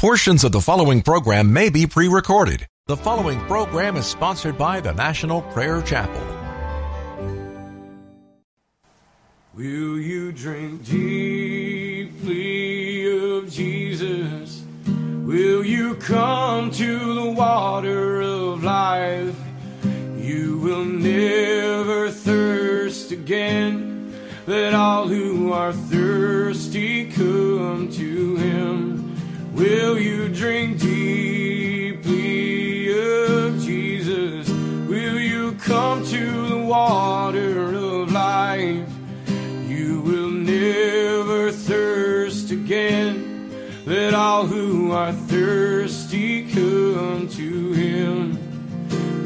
Portions of the following program may be pre recorded. The following program is sponsored by the National Prayer Chapel. Will you drink deeply of Jesus? Will you come to the water of life? You will never thirst again. Let all who are thirsty come to him. Will you drink deeply of Jesus? Will you come to the water of life? You will never thirst again. Let all who are thirsty come to him.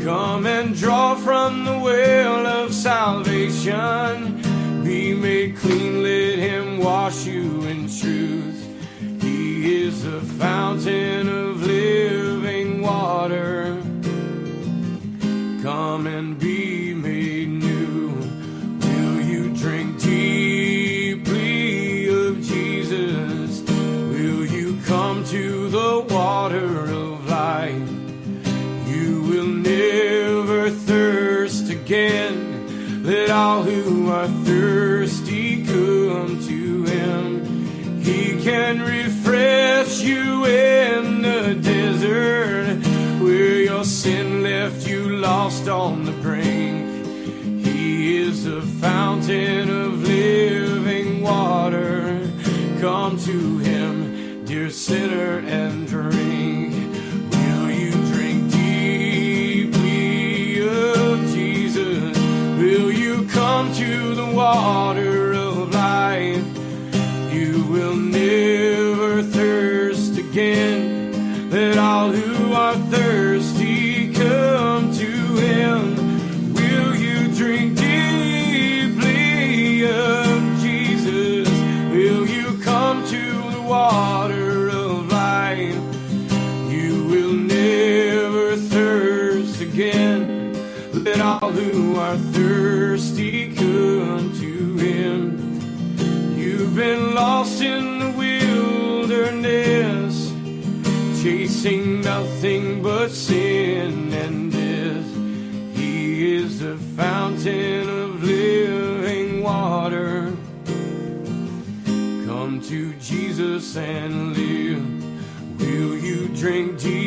Come and draw from the well of salvation. Be made clean, let him wash you in truth. Is a fountain of living water. Come and be made new. Will you drink deeply of Jesus? Will you come to the water of life? You will never thirst again. Let all who are thirsty come to him. He can you in the desert where your sin left you lost on the brink. He is a fountain of living water. Come to him, dear sinner, and drink. Will you drink deeply of Jesus? Will you come to the water thirsty come to him. You've been lost in the wilderness, chasing nothing but sin and death. He is the fountain of living water. Come to Jesus and live. Will you drink deeply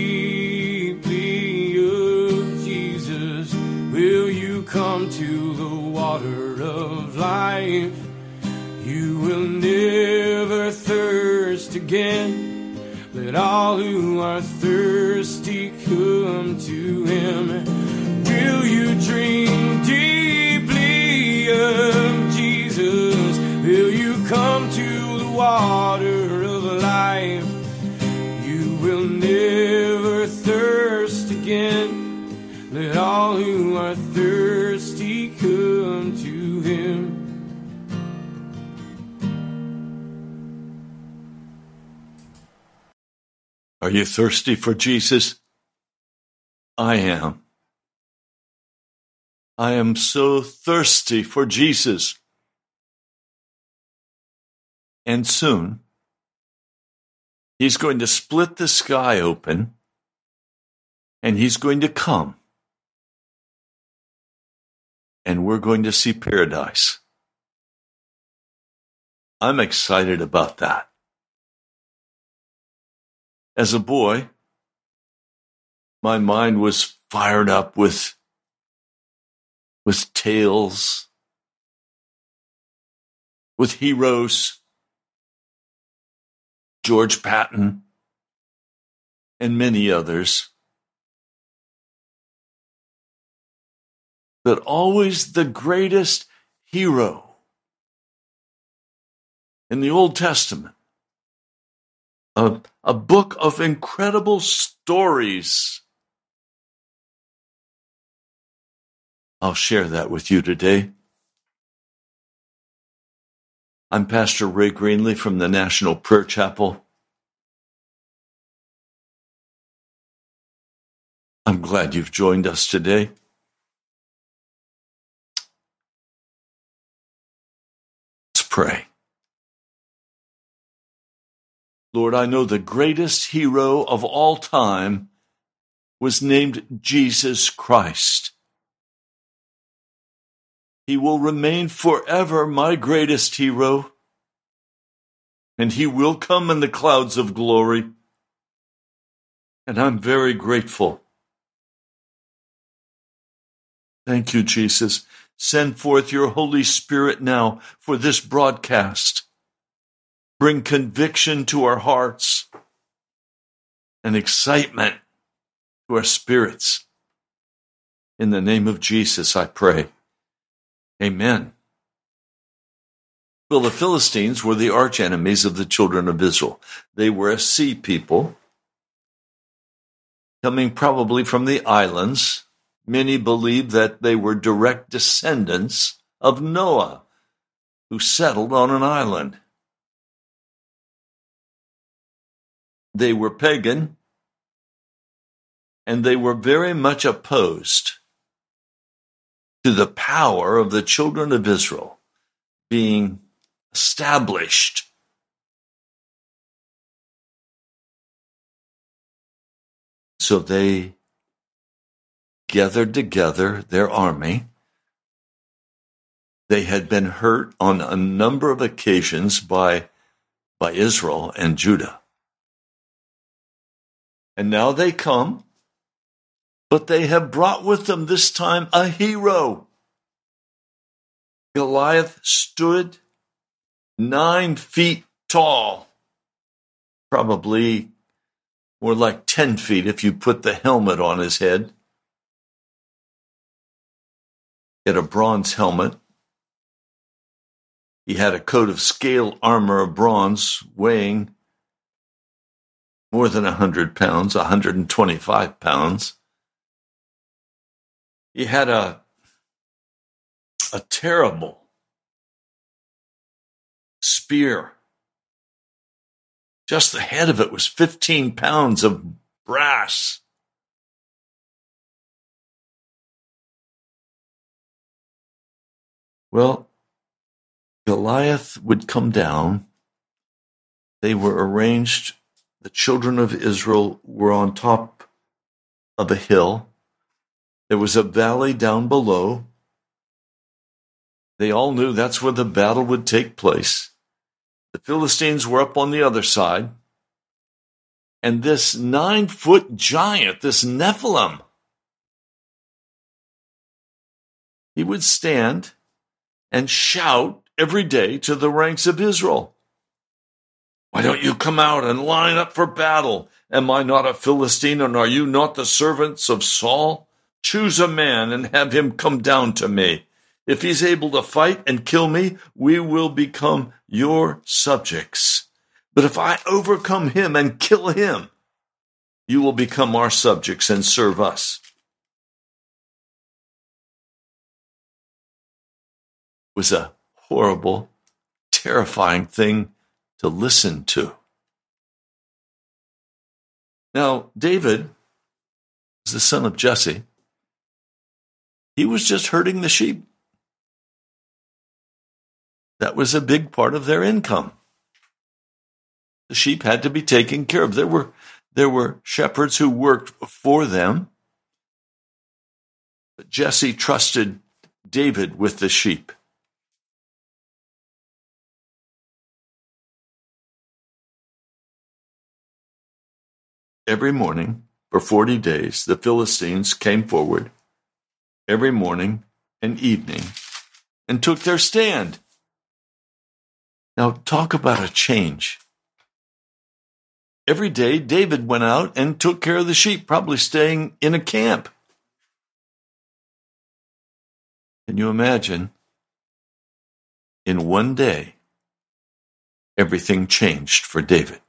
come to the water of life? You will never thirst again. Let all who are thirsty come to him. Will you drink deeply of Jesus? Will you come to the water of life? You will never thirst again. Let all who are thirsty to him. Are you thirsty for Jesus? I am. I am so thirsty for Jesus. And soon, He's going to split the sky open and He's going to come. And we're going to see paradise. I'm excited about that. As a boy, my mind was fired up with, with tales, with heroes, George Patton, and many others. But always the greatest hero in the Old Testament a, a book of incredible stories. I'll share that with you today. I'm Pastor Ray Greenley from the National Prayer Chapel. I'm glad you've joined us today. Let's pray. Lord, I know the greatest hero of all time was named Jesus Christ. He will remain forever my greatest hero, and he will come in the clouds of glory. And I'm very grateful. Thank you, Jesus. Send forth your Holy Spirit now for this broadcast. Bring conviction to our hearts and excitement to our spirits. In the name of Jesus, I pray. Amen. Well, the Philistines were the arch enemies of the children of Israel. They were a sea people coming probably from the islands. Many believe that they were direct descendants of Noah, who settled on an island. They were pagan, and they were very much opposed to the power of the children of Israel being established. So they gathered together their army. They had been hurt on a number of occasions by, by Israel and Judah. And now they come but they have brought with them this time a hero. Goliath stood nine feet tall, probably more like 10 feet if you put the helmet on his head. He had a bronze helmet. He had a coat of scale armor of bronze weighing more than a 100 pounds, 125 pounds. He had a a terrible spear. Just the head of it was 15 pounds of brass. Well, Goliath would come down. They were arranged, the children of Israel were on top of a hill. There was a valley down below. They all knew that's where the battle would take place. The Philistines were up on the other side. And this nine foot giant, this Nephilim, he would stand and shout every day to the ranks of Israel. Why don't you come out and line up for battle? Am I not a Philistine, and are you not the servants of Saul? Choose a man and have him come down to me. If he's able to fight and kill me, we will become your subjects. But if I overcome him and kill him, you will become our subjects and serve us. It was a horrible, terrifying thing to listen to. Now, David is the son of Jesse. He was just herding the sheep. That was a big part of their income. The sheep had to be taken care of. There were, there were shepherds who worked for them. But Jesse trusted David with the sheep. Every morning for 40 days, the Philistines came forward every morning and evening and took their stand. Now, talk about a change. Every day, David went out and took care of the sheep, probably staying in a camp. Can you imagine? In one day, everything changed for David.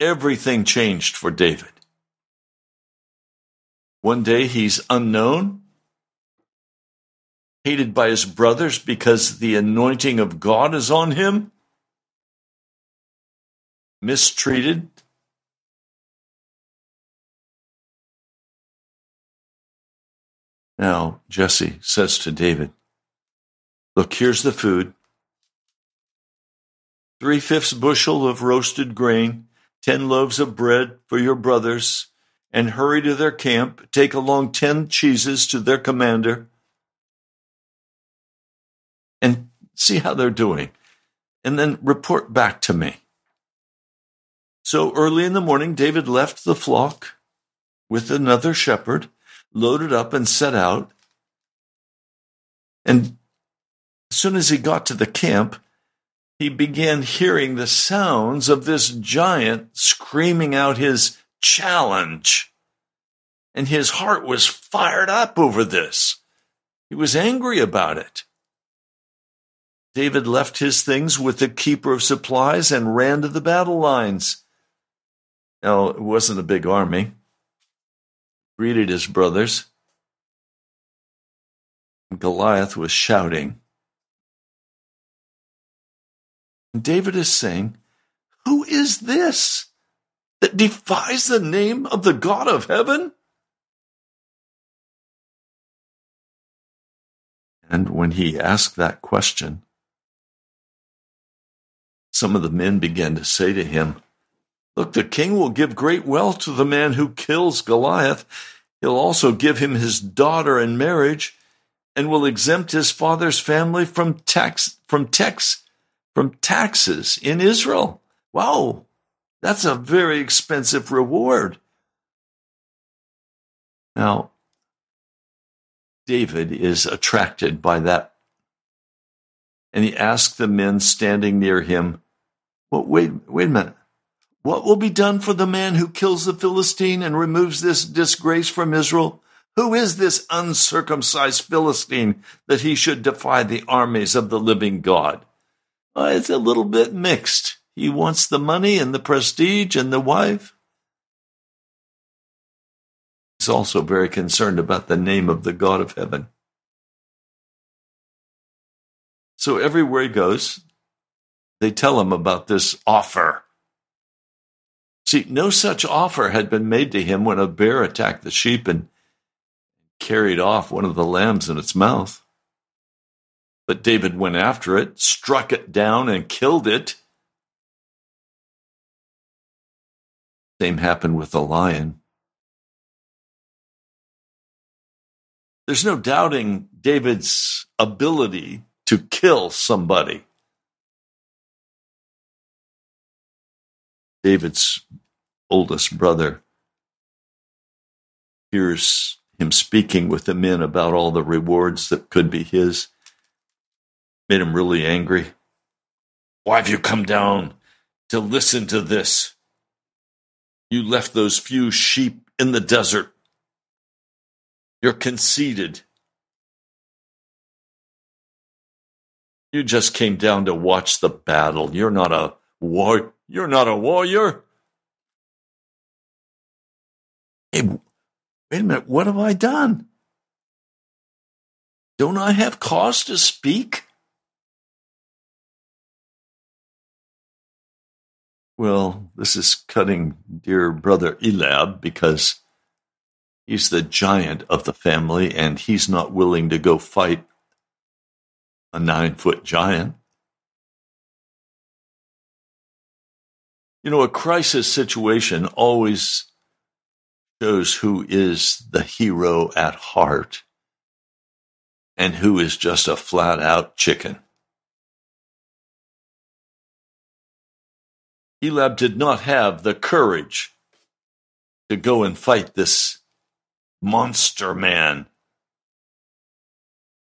Everything changed for David. One day he's unknown, hated by his brothers because the anointing of God is on him, mistreated. Now, Jesse says to David, Look, here's the food. three fifths bushel of roasted grain, ten loaves of bread for your brothers, and hurry to their camp. Take along ten cheeses to their commander, and see how they're doing, and then report back to me. So early in the morning, David left the flock with another shepherd, loaded up, and set out. And as soon as he got to the camp, he began hearing the sounds of this giant screaming out his challenge. And his heart was fired up over this. He was angry about it. David left his things with the keeper of supplies and ran to the battle lines. Now, it wasn't a big army. Greeted his brothers. Goliath was shouting. And David is saying, Who is this that defies the name of the God of heaven? And when he asked that question, some of the men began to say to him, Look, the king will give great wealth to the man who kills Goliath. He'll also give him his daughter in marriage and will exempt his father's family from tax from tax from taxes in Israel. Wow, that's a very expensive reward. Now, David is attracted by that. And he asks the men standing near him, well, wait, wait a minute. What will be done for the man who kills the Philistine and removes this disgrace from Israel? Who is this uncircumcised Philistine that he should defy the armies of the living God? It's a little bit mixed. He wants the money and the prestige and the wife. He's also very concerned about the name of the God of heaven. So everywhere he goes, they tell him about this offer. See, no such offer had been made to him when a bear attacked the sheep and carried off one of the lambs in its mouth. But David went after it, struck it down, and killed it. Same happened with the lion. There's no doubting David's ability to kill somebody. David's oldest brother hears him speaking with the men about all the rewards that could be his. Made him really angry. Why have you come down to listen to this? You left those few sheep in the desert. You're conceited. You just came down to watch the battle. You're not a war. You're not a warrior. Hey, wait a minute. What have I done? Don't I have cause to speak? Well, this is cutting dear brother Eliab because he's the giant of the family and he's not willing to go fight a nine foot giant. You know, a crisis situation always shows who is the hero at heart and who is just a flat out chicken. Eliab did not have the courage to go and fight this monster man.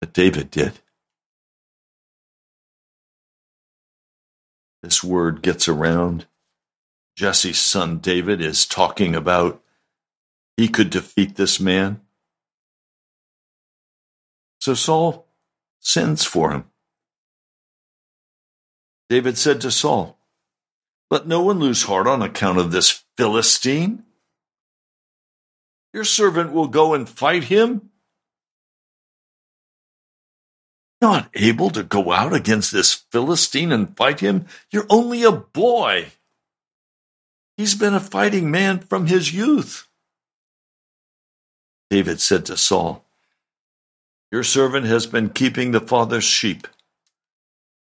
But David did. This word gets around. Jesse's son David is talking about he could defeat this man. So Saul sends for him. David said to Saul, Let no one lose heart on account of this Philistine. Your servant will go and fight him. Not able to go out against this Philistine and fight him? You're only a boy. He's been a fighting man from his youth. David said to Saul, Your servant has been keeping the father's sheep.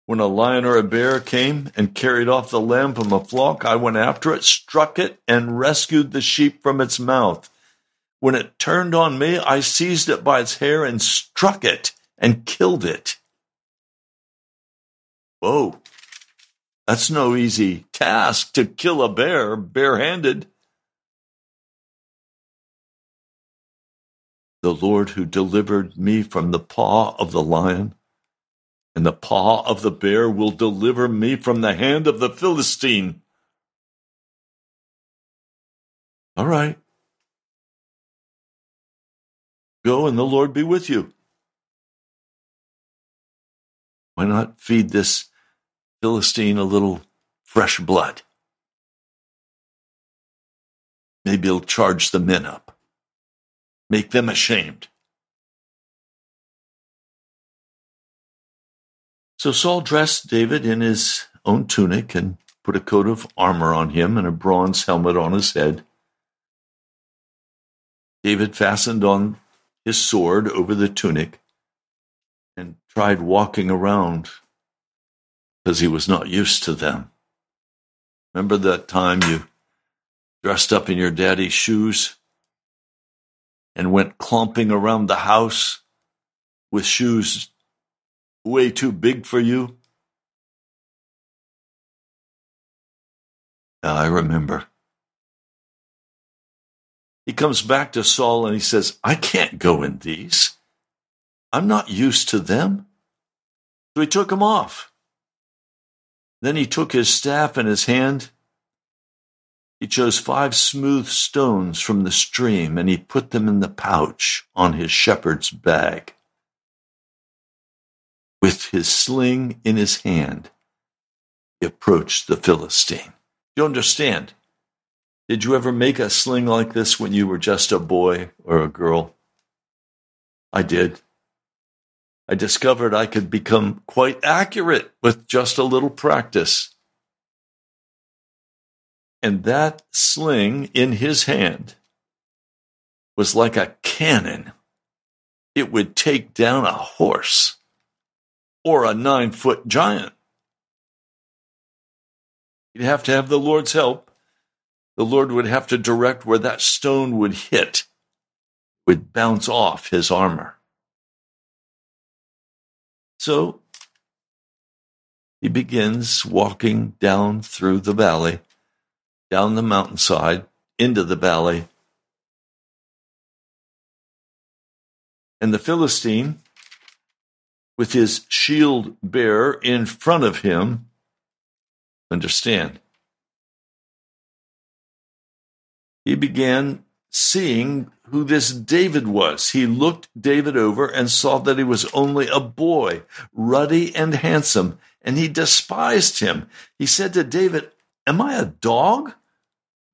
When a lion or a bear came and carried off the lamb from a flock, I went after it, struck it, and rescued the sheep from its mouth. When it turned on me, I seized it by its hair and struck it and killed it. Whoa, that's no easy task to kill a bear barehanded. The Lord who delivered me from the paw of the lion and the paw of the bear will deliver me from the hand of the Philistine. All right. Go and the Lord be with you. Why not feed this Philistine a little fresh blood? Maybe he'll charge the men up, make them ashamed. So Saul dressed David in his own tunic and put a coat of armor on him and a bronze helmet on his head. David fastened on his sword over the tunic and tried walking around because he was not used to them. Remember that time you dressed up in your daddy's shoes and went clomping around the house with shoes way too big for you? I remember. He comes back to Saul and he says, I can't go in these. I'm not used to them. So he took them off. Then he took his staff in his hand. He chose five smooth stones from the stream and he put them in the pouch on his shepherd's bag with his sling in his hand, he approached the Philistine. You understand? Did you ever make a sling like this when you were just a boy or a girl? I did. I discovered I could become quite accurate with just a little practice. And that sling in his hand was like a cannon. It would take down a horse or a nine foot giant. You'd have to have the Lord's help. The Lord would have to direct where that stone would hit, would bounce off his armor. So he begins walking down through the valley, down the mountainside, into the valley. And the Philistine with his shield bearer in front of him. Understand? He began seeing who this David was. He looked David over and saw that he was only a boy, ruddy and handsome, and he despised him. He said to David, Am I a dog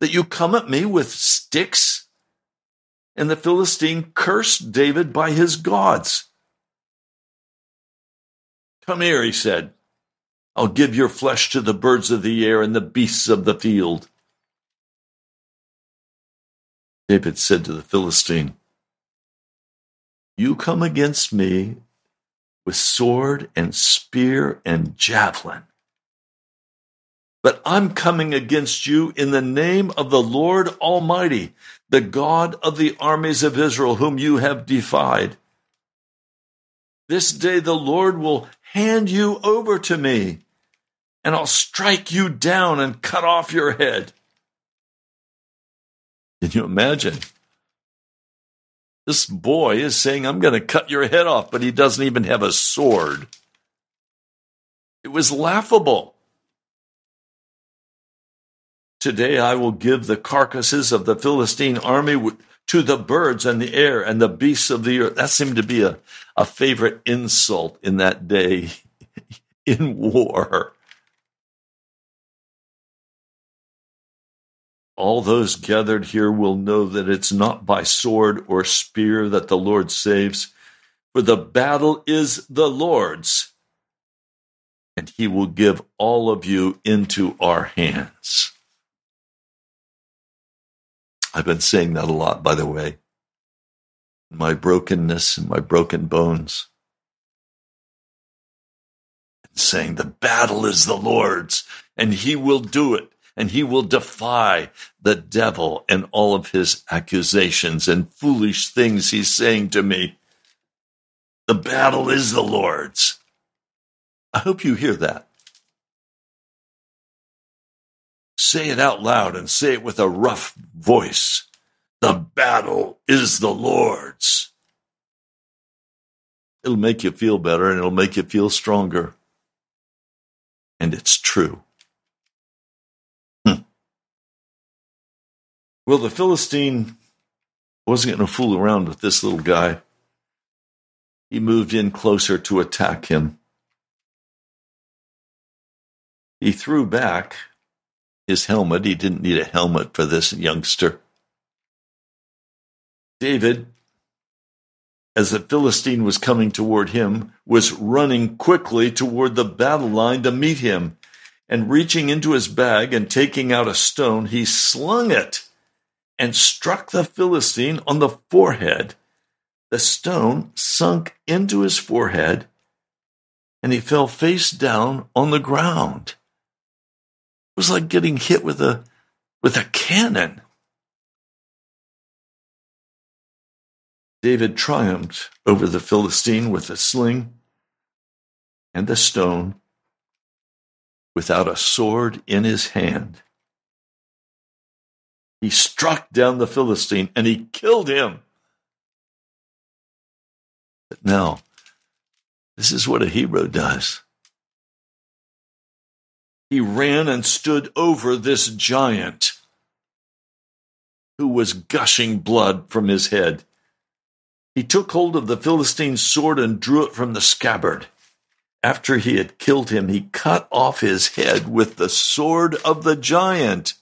that you come at me with sticks? And the Philistine cursed David by his gods. Come here, he said. I'll give your flesh to the birds of the air and the beasts of the field. David said to the Philistine, You come against me with sword and spear and javelin. But I'm coming against you in the name of the Lord Almighty, the God of the armies of Israel, whom you have defied. This day the Lord will hand you over to me, and I'll strike you down and cut off your head. Can you imagine? This boy is saying, I'm going to cut your head off, but he doesn't even have a sword. It was laughable. Today I will give the carcasses of the Philistine army to the birds and the air and the beasts of the earth. That seemed to be a, a favorite insult in that day in war. All those gathered here will know that it's not by sword or spear that the Lord saves, for the battle is the Lord's, and he will give all of you into our hands. I've been saying that a lot, by the way. My brokenness and my broken bones. And saying, The battle is the Lord's, and he will do it, and he will defy the devil and all of his accusations and foolish things he's saying to me. The battle is the Lord's. I hope you hear that. Say it out loud and say it with a rough voice. The battle is the Lord's. It'll make you feel better and it'll make you feel stronger. And it's true. Hmm. Well, the Philistine wasn't going to fool around with this little guy. He moved in closer to attack him. He threw back his helmet. He didn't need a helmet for this youngster. David, as the Philistine was coming toward him, was running quickly toward the battle line to meet him. And reaching into his bag and taking out a stone, he slung it and struck the Philistine on the forehead. The stone sunk into his forehead, and he fell face down on the ground. It was like getting hit with a with a cannon. David triumphed over the Philistine with a sling and a stone, without a sword in his hand. He struck down the Philistine and he killed him. But now, this is what a hero does. He ran and stood over this giant who was gushing blood from his head. He took hold of the Philistine's sword and drew it from the scabbard. After he had killed him, he cut off his head with the sword of the giant.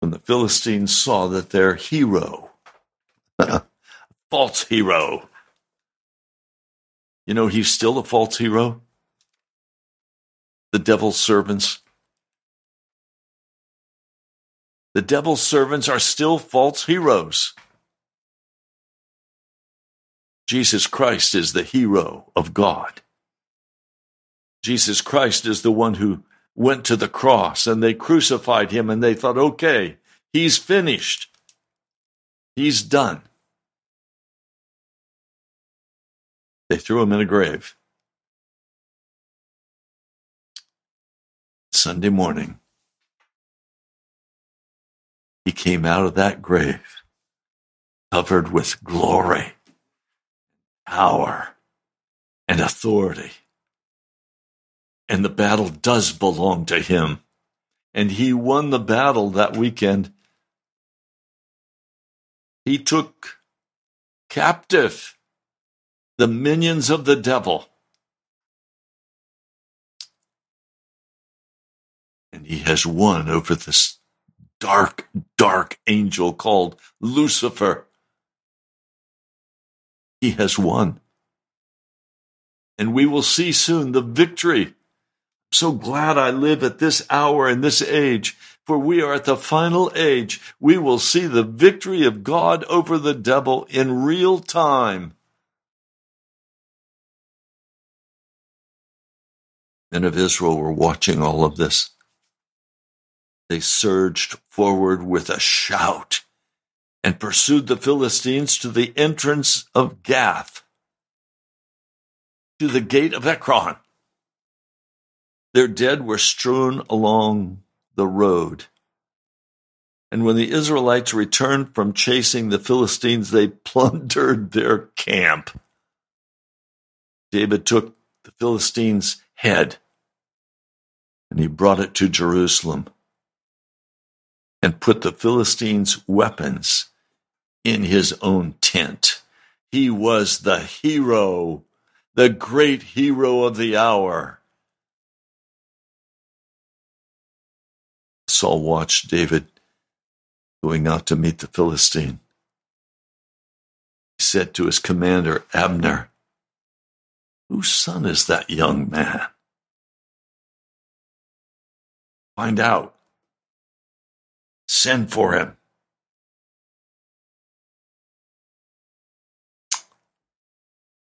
When the Philistines saw that their hero, false hero, you know, he's still a false hero. The devil's servants. The devil's servants are still false heroes. Jesus Christ is the hero of God. Jesus Christ is the one who went to the cross and they crucified him and they thought, okay, he's finished. He's done. They threw him in a grave. Sunday morning, he came out of that grave covered with glory, power, and authority. And the battle does belong to him. And he won the battle that weekend. He took captive the minions of the devil. And he has won over this dark, dark angel called Lucifer. He has won. And we will see soon the victory. So glad I live at this hour and this age, for we are at the final age. We will see the victory of God over the devil in real time. Men of Israel were watching all of this. They surged forward with a shout and pursued the Philistines to the entrance of Gath, to the gate of Ekron. Their dead were strewn along the road. And when the Israelites returned from chasing the Philistines, they plundered their camp. David took the Philistines' head and he brought it to Jerusalem and put the Philistines' weapons in his own tent. He was the hero, the great hero of the hour. Saul watched David going out to meet the Philistine. He said to his commander, Abner, Whose son is that young man? Find out. Send for him.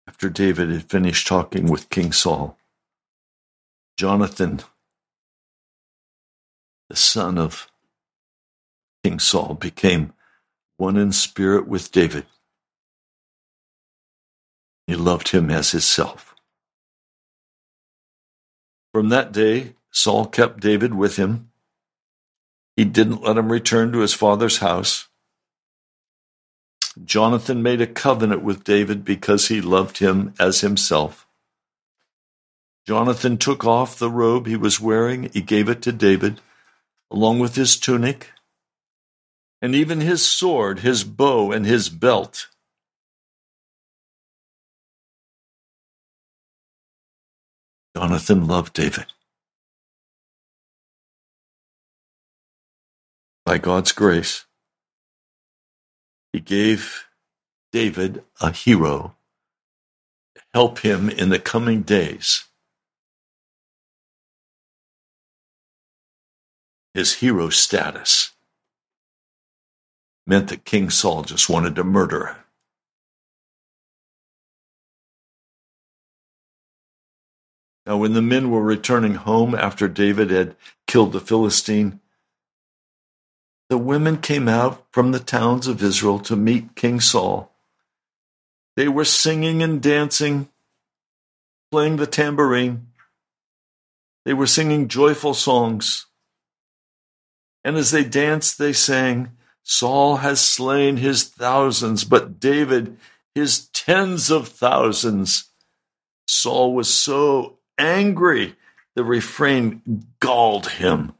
After David had finished talking with King Saul, Jonathan, the son of King Saul, became one in spirit with David. He loved him as his self. From that day, Saul kept David with him. He didn't let him return to his father's house. Jonathan made a covenant with David because he loved him as himself. Jonathan took off the robe he was wearing, he gave it to David, along with his tunic, and even his sword, his bow, and his belt. Jonathan loved David. By God's grace, he gave David a hero to help him in the coming days. His hero status meant that King Saul just wanted to murder him. Now, when the men were returning home after David had killed the Philistine, the women came out from the towns of Israel to meet King Saul. They were singing and dancing, playing the tambourine. They were singing joyful songs. And as they danced, they sang, Saul has slain his thousands, but David his tens of thousands. Saul was so angry, the refrain galled him.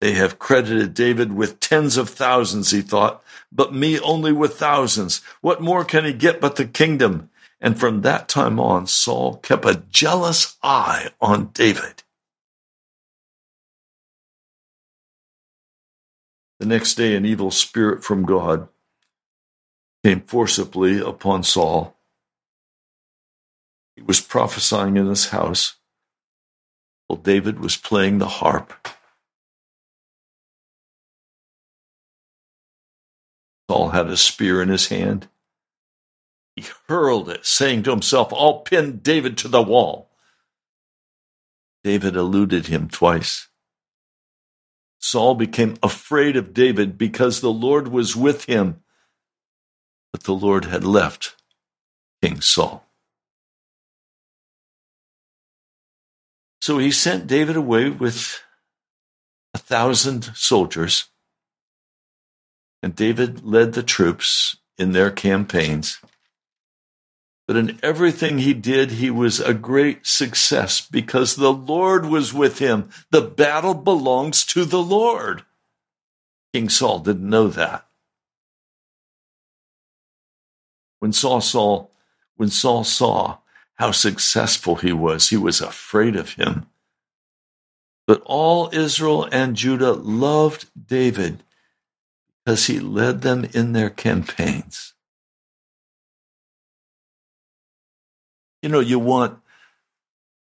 They have credited David with tens of thousands, he thought, but me only with thousands. What more can he get but the kingdom? And from that time on, Saul kept a jealous eye on David. The next day, an evil spirit from God came forcibly upon Saul. He was prophesying in his house while David was playing the harp. Saul had a spear in his hand. He hurled it, saying to himself, I'll pin David to the wall. David eluded him twice. Saul became afraid of David because the Lord was with him, but the Lord had left King Saul. So he sent David away with a thousand soldiers and David led the troops in their campaigns. But in everything he did, he was a great success because the Lord was with him. The battle belongs to the Lord. King Saul didn't know that. When Saul saw, when Saul saw how successful he was, he was afraid of him. But all Israel and Judah loved David because he led them in their campaigns. You know, you want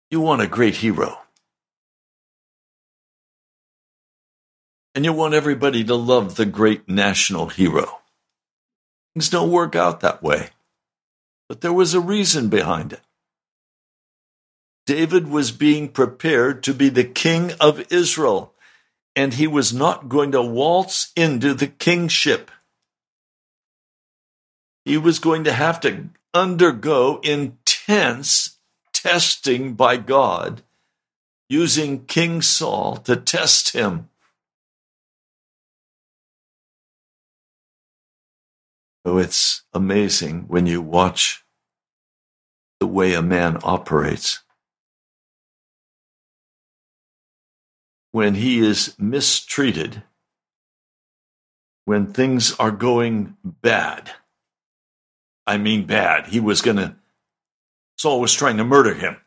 you want a great hero. And you want everybody to love the great national hero. Things don't work out that way. But there was a reason behind it. David was being prepared to be the king of Israel and he was not going to waltz into the kingship. He was going to have to undergo intense testing by God, using King Saul to test him. Oh, it's amazing when you watch the way a man operates. When he is mistreated, when things are going bad. I mean, bad. He was going to, Saul was trying to murder him.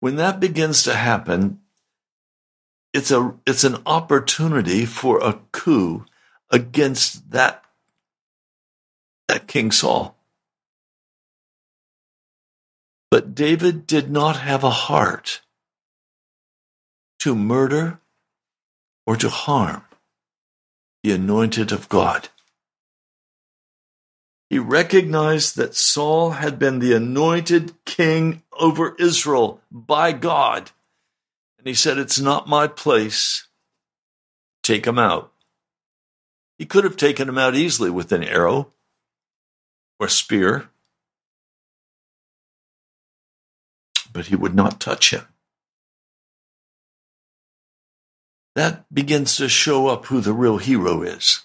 When that begins to happen, it's a it's an opportunity for a coup against that that King Saul. But David did not have a heart to murder or to harm. the anointed of God. He recognized that Saul had been the anointed king over Israel by God. And he said, It's not my place. Take him out. He could have taken him out easily with an arrow or spear, but he would not touch him. That begins to show up who the real hero is.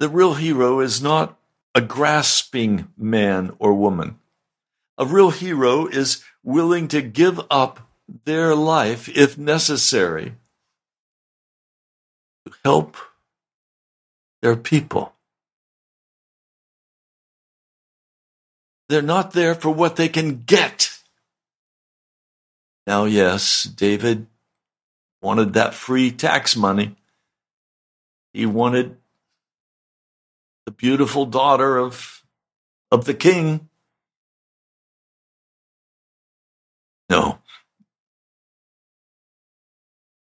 The real hero is not a grasping man or woman. A real hero is willing to give up their life, if necessary, to help their people. They're not there for what they can get. Now, yes, David wanted that free tax money. He wanted the beautiful daughter of, of the king. No.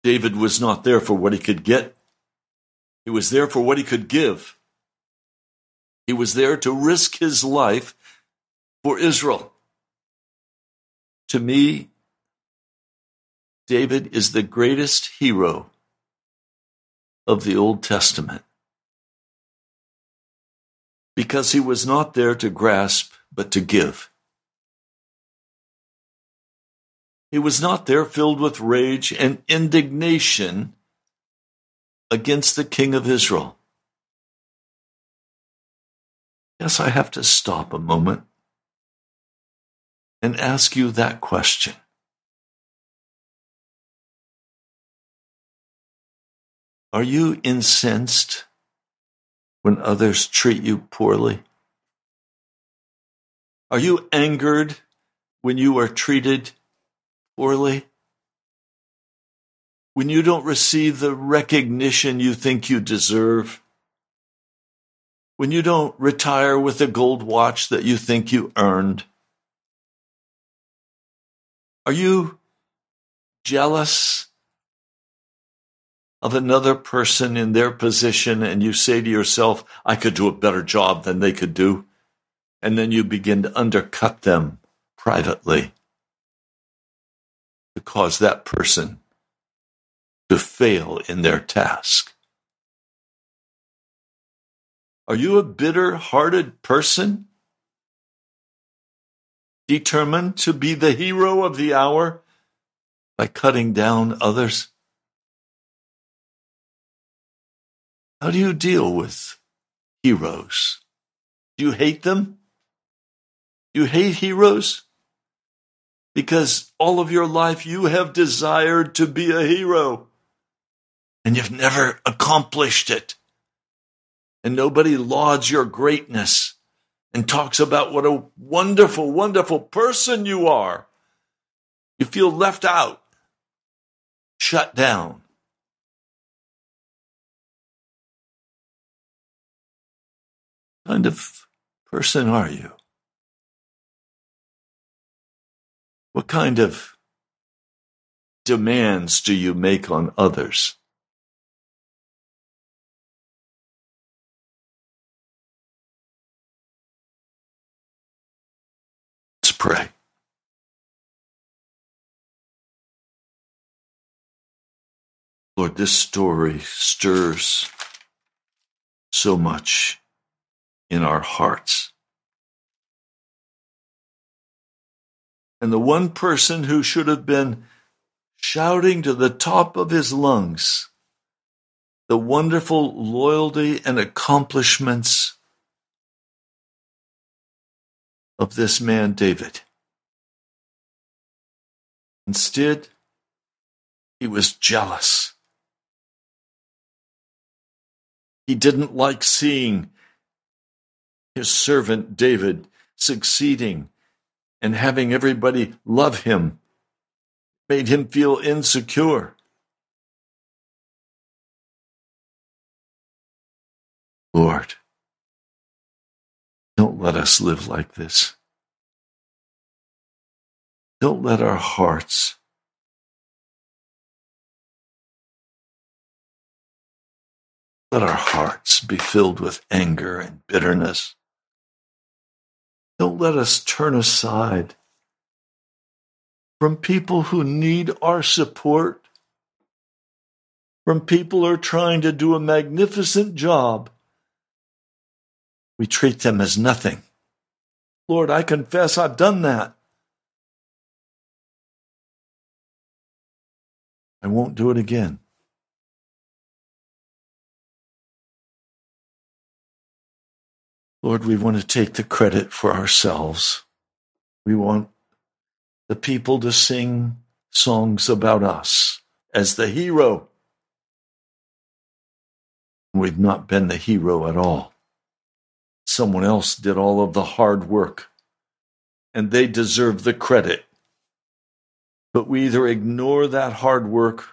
David was not there for what he could get. He was there for what he could give. He was there to risk his life for Israel. To me, David is the greatest hero of the Old Testament because he was not there to grasp, but to give. He was not there filled with rage and indignation against the king of Israel. Yes, I have to stop a moment and ask you that question. Are you incensed when others treat you poorly? Are you angered when you are treated poorly? When you don't receive the recognition you think you deserve? When you don't retire with a gold watch that you think you earned? Are you jealous of another person in their position and you say to yourself, I could do a better job than they could do. And then you begin to undercut them privately to cause that person to fail in their task. Are you a bitter hearted person? Determined to be the hero of the hour by cutting down others? How do you deal with heroes? Do you hate them? You hate heroes? Because all of your life you have desired to be a hero and you've never accomplished it. And nobody lauds your greatness and talks about what a wonderful, wonderful person you are. You feel left out, shut down. kind of person are you? What kind of demands do you make on others? Pray. Lord, this story stirs so much in our hearts. And the one person who should have been shouting to the top of his lungs the wonderful loyalty and accomplishments of this man, David. Instead, he was jealous. He didn't like seeing his servant David succeeding and having everybody love him made him feel insecure. Lord, don't let us live like this. Don't let our hearts let our hearts be filled with anger and bitterness. Don't let us turn aside from people who need our support, from people who are trying to do a magnificent job. We treat them as nothing. Lord, I confess I've done that. I won't do it again. Lord, we want to take the credit for ourselves. We want the people to sing songs about us as the hero. We've not been the hero at all. Someone else did all of the hard work, and they deserve the credit. But we either ignore that hard work,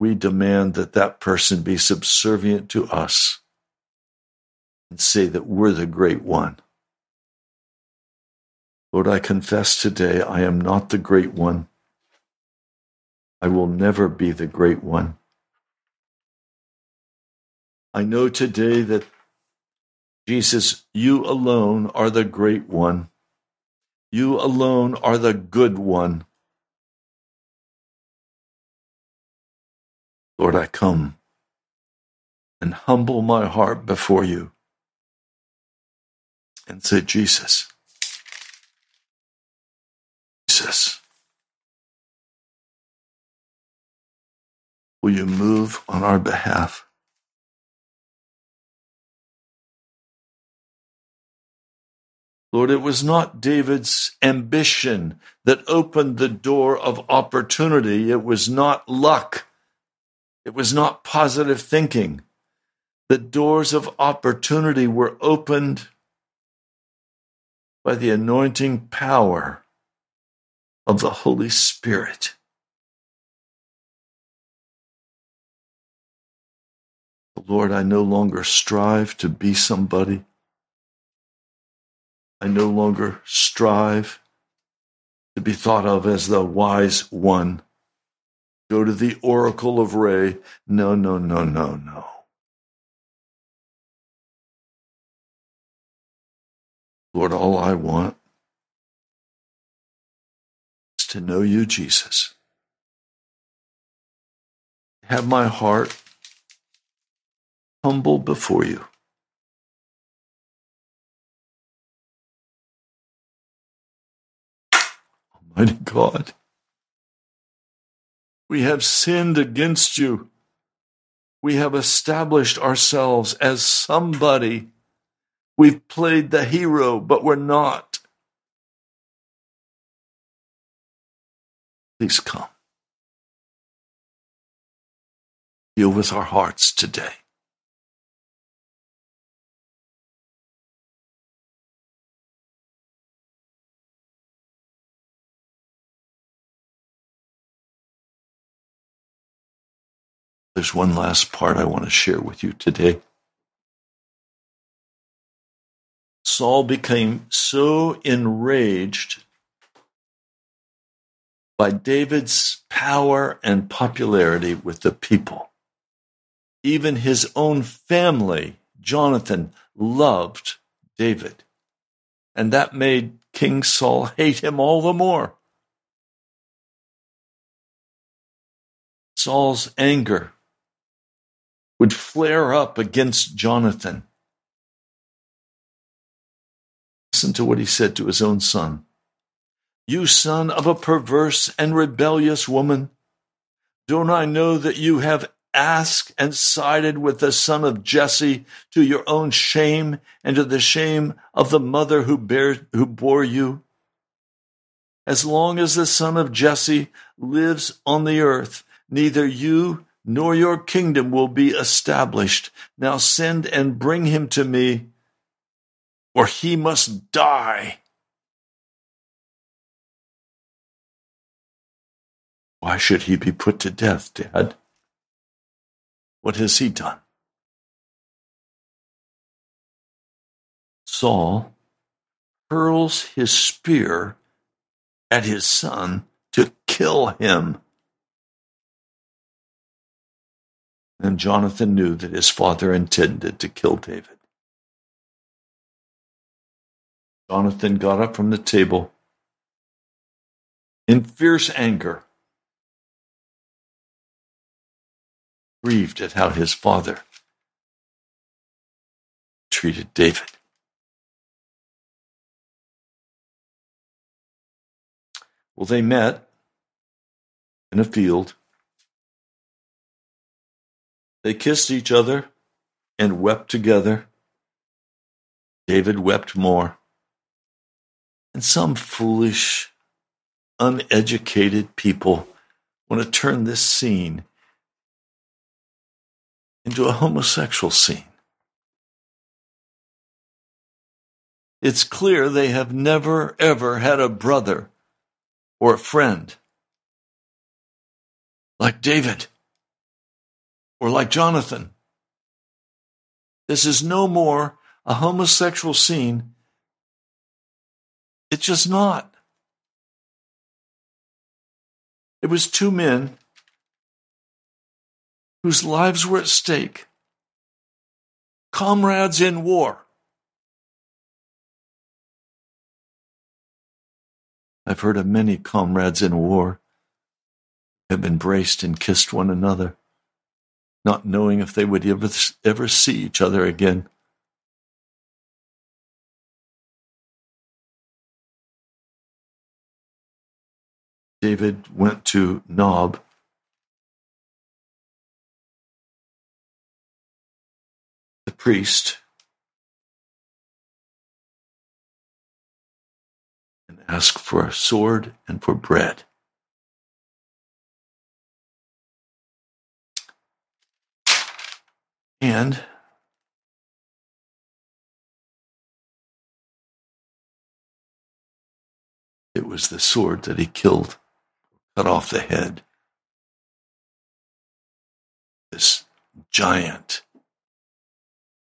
we demand that that person be subservient to us and say that we're the great one. Lord, I confess today I am not the great one. I will never be the great one. I know today that Jesus, you alone are the great one. You alone are the good one. Lord, I come and humble my heart before you and say, Jesus, Jesus, will you move on our behalf? Lord, it was not David's ambition that opened the door of opportunity. It was not luck. It was not positive thinking. The doors of opportunity were opened by the anointing power of the Holy Spirit. Lord, I no longer strive to be somebody. I no longer strive to be thought of as the wise one. Go to the oracle of Ray. No, no, no, no, no. Lord, all I want is to know you, Jesus. Have my heart humble before you. Almighty God, we have sinned against you. We have established ourselves as somebody We've played the hero, but we're not. Please come. Deal with our hearts today. There's one last part I want to share with you today. Saul became so enraged by David's power and popularity with the people. Even his own family, Jonathan, loved David. And that made King Saul hate him all the more. Saul's anger would flare up against Jonathan Listen to what he said to his own son. You son of a perverse and rebellious woman, don't I know that you have asked and sided with the son of Jesse to your own shame and to the shame of the mother who, bare, who bore you? As long as the son of Jesse lives on the earth, neither you nor your kingdom will be established. Now send and bring him to me or he must die. Why should he be put to death, Dad? What has he done? Saul hurls his spear at his son to kill him. And Jonathan knew that his father intended to kill David. Jonathan got up from the table in fierce anger, grieved at how his father treated David. Well, they met in a field. They kissed each other and wept together. David wept more. And some foolish, uneducated people want to turn this scene into a homosexual scene. It's clear they have never, ever had a brother or a friend like David or like Jonathan. This is no more a homosexual scene it's just not. It was two men whose lives were at stake, comrades in war. I've heard of many comrades in war have embraced and kissed one another, not knowing if they would ever, ever see each other again. David went to Nob. The priest and asked for a sword and for bread. And it was the sword that he killed cut off the head. This giant,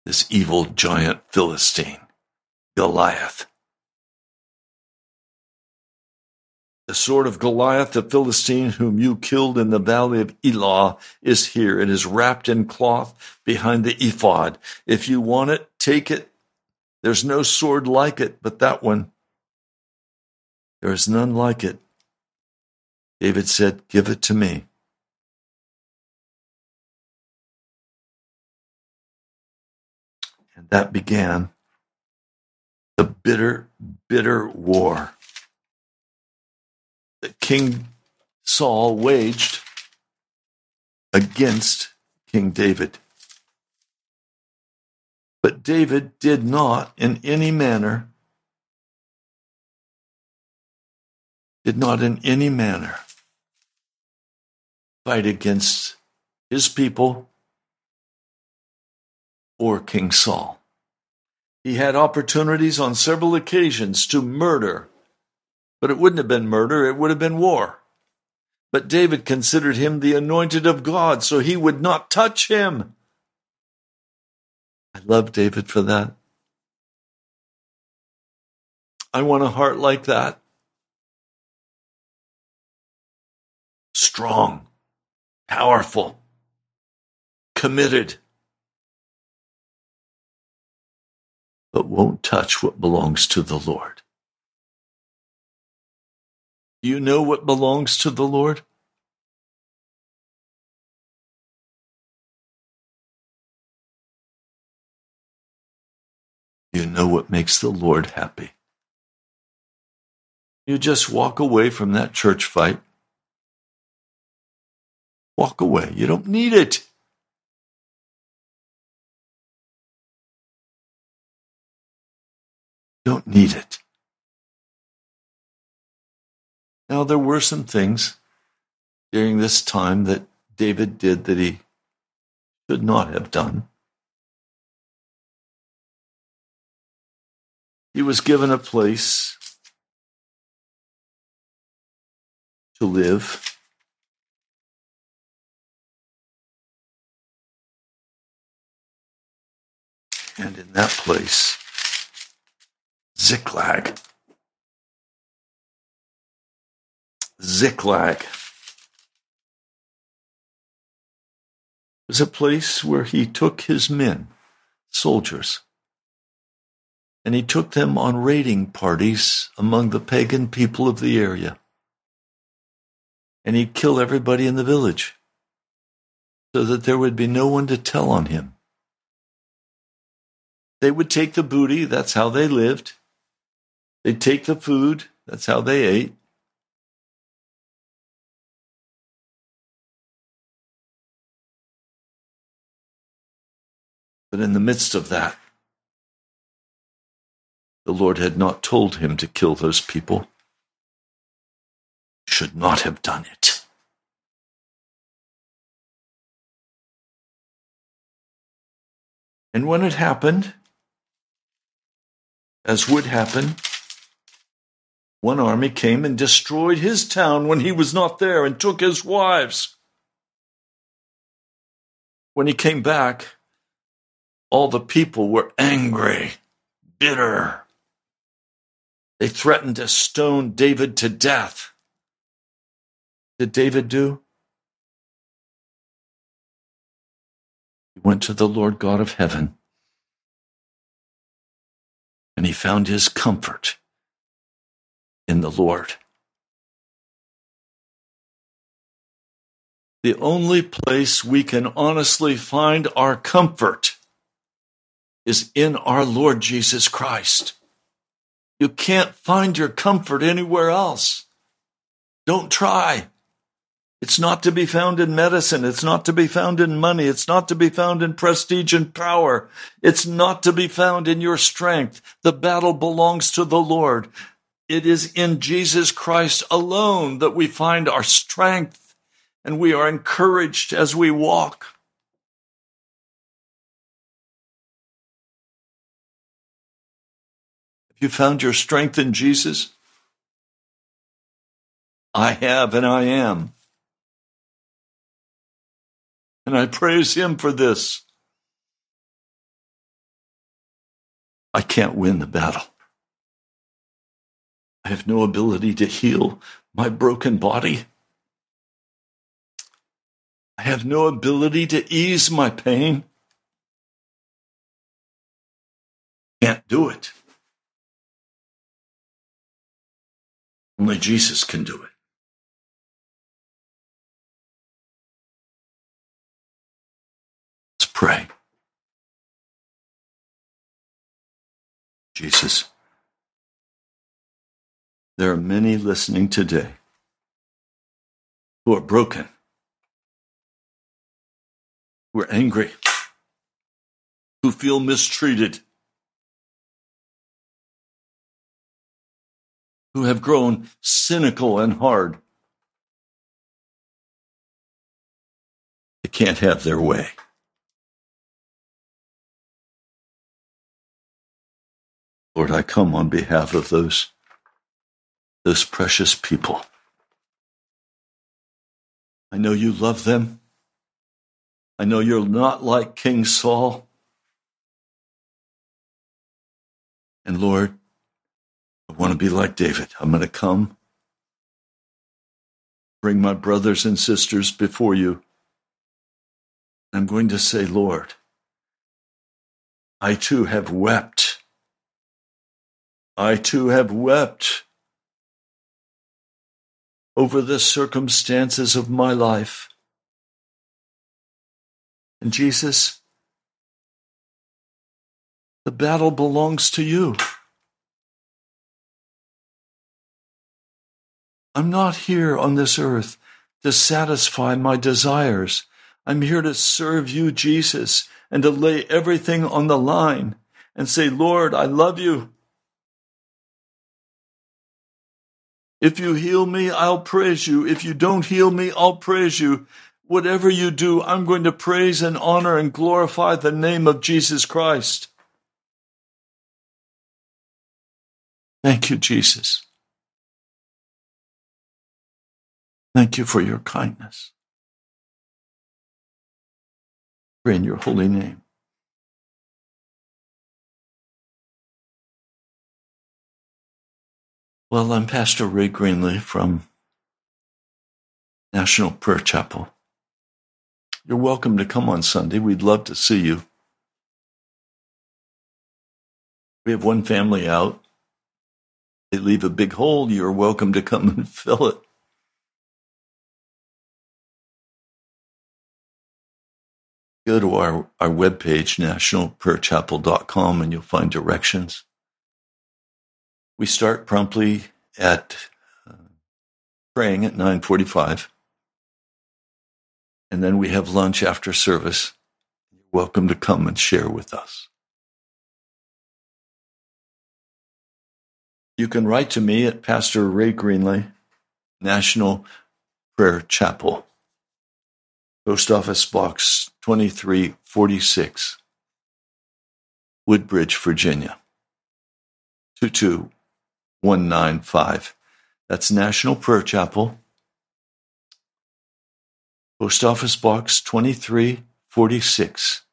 this evil giant Philistine, Goliath. The sword of Goliath, the Philistine whom you killed in the valley of Elah, is here. It is wrapped in cloth behind the ephod. If you want it, take it. There's no sword like it but that one. There is none like it. David said, Give it to me. And that began the bitter, bitter war King Saul waged against King David. But David did not in any manner, did not in any manner fight against his people or King Saul. He had opportunities on several occasions to murder, but it wouldn't have been murder, it would have been war. But David considered him the anointed of God, so he would not touch him. I love David for that. I want a heart like that. Strong powerful, committed, but won't touch what belongs to the Lord. You know what belongs to the Lord? You know what makes the Lord happy. You just walk away from that church fight Walk away. You don't need it. Don't need it. Now, there were some things during this time that David did that he should not have done. He was given a place to live. and in that place, Ziklag. Ziklag. was a place where he took his men, soldiers, and he took them on raiding parties among the pagan people of the area. And he'd kill everybody in the village so that there would be no one to tell on him. They would take the booty, that's how they lived. They'd take the food, that's how they ate. But in the midst of that, the Lord had not told him to kill those people. Should not have done it. And when it happened, as would happen, one army came and destroyed his town when he was not there and took his wives. When he came back, all the people were angry, bitter. They threatened to stone David to death. Did David do? He went to the Lord God of heaven and he found his comfort in the Lord. The only place we can honestly find our comfort is in our Lord Jesus Christ. You can't find your comfort anywhere else. Don't try. It's not to be found in medicine. It's not to be found in money. It's not to be found in prestige and power. It's not to be found in your strength. The battle belongs to the Lord. It is in Jesus Christ alone that we find our strength and we are encouraged as we walk. You found your strength in Jesus? I have and I am. And I praise Him for this. I can't win the battle. I have no ability to heal my broken body. I have no ability to ease my pain. Can't do it. Only Jesus can do it. Let's pray. Jesus, there are many listening today who are broken, who are angry, who feel mistreated, who have grown cynical and hard. They can't have their way. Lord, I come on behalf of those, those precious people. I know you love them. I know you're not like King Saul. And Lord, I want to be like David. I'm going to come, bring my brothers and sisters before you. I'm going to say, Lord, I too have wept. I too have wept over the circumstances of my life. And Jesus, the battle belongs to you. I'm not here on this earth to satisfy my desires. I'm here to serve you, Jesus, and to lay everything on the line and say, Lord, I love you. If you heal me, I'll praise you. If you don't heal me, I'll praise you. Whatever you do, I'm going to praise and honor and glorify the name of Jesus Christ. Thank you, Jesus. Thank you for your kindness. Pray in your holy name. Well, I'm Pastor Ray Greenley from National Prayer Chapel. you're welcome to come on Sunday. We'd love to see you. We have one family out. They leave a big hole. You're welcome to come and fill it. Go to our, our webpage, nationalprayerchapel.com, and you'll find directions. We start promptly at uh, praying at 945. And then we have lunch after service. You're welcome to come and share with us. You can write to me at Pastor Ray Greenley, National Prayer Chapel, Post Office Box 2346, Woodbridge, Virginia 22195. That's National Prayer Chapel, Post Office Box 2346,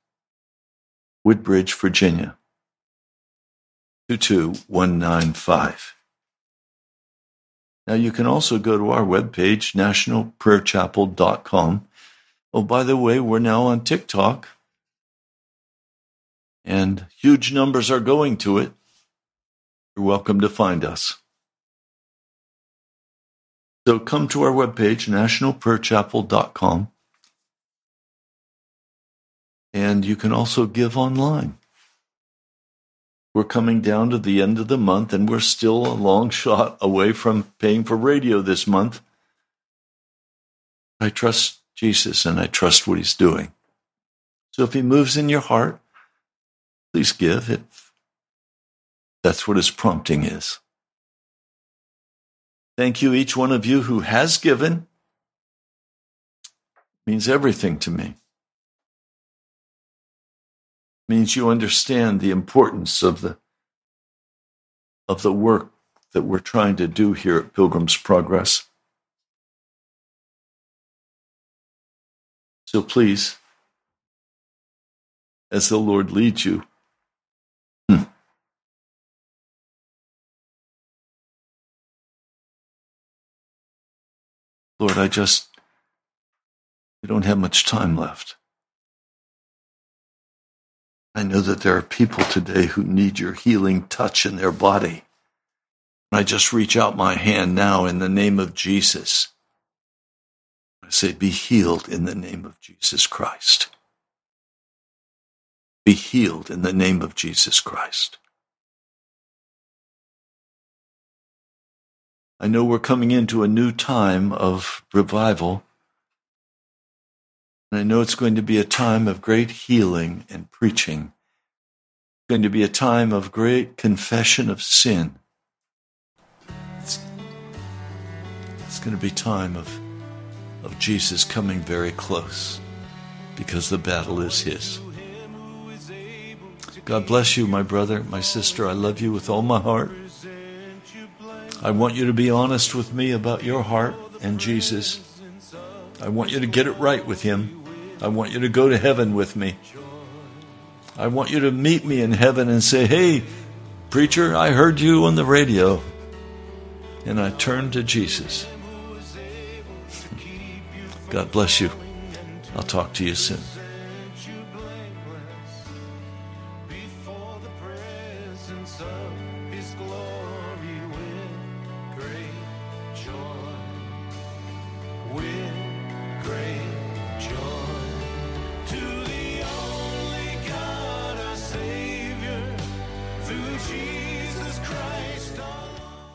Woodbridge, Virginia 22195. Now you can also go to our webpage, nationalprayerchapel.com. Oh, by the way, we're now on TikTok, and huge numbers are going to it. You're welcome to find us. So come to our webpage, nationalprayerchapel.com, and you can also give online. We're coming down to the end of the month, and we're still a long shot away from paying for radio this month. I trust Jesus and I trust what He's doing. So if He moves in your heart, please give if that's what His prompting is. Thank you, each one of you who has given. It means everything to me means you understand the importance of the of the work that we're trying to do here at Pilgrim's Progress. So please, as the Lord leads you, hmm, Lord, I just, we don't have much time left. I know that there are people today who need your healing touch in their body. I just reach out my hand now in the name of Jesus. Say, Be healed in the name of Jesus Christ. Be healed in the name of Jesus Christ. I know we're coming into a new time of revival and I know it's going to be a time of great healing and preaching. It's going to be a time of great confession of sin. It's, it's going to be time of, of Jesus coming very close because the battle is his. God bless you, my brother, my sister. I love you with all my heart. I want you to be honest with me about your heart and Jesus. I want you to get it right with him. I want you to go to heaven with me. I want you to meet me in heaven and say, Hey, preacher, I heard you on the radio. And I turned to Jesus. God bless you. I'll talk to you soon.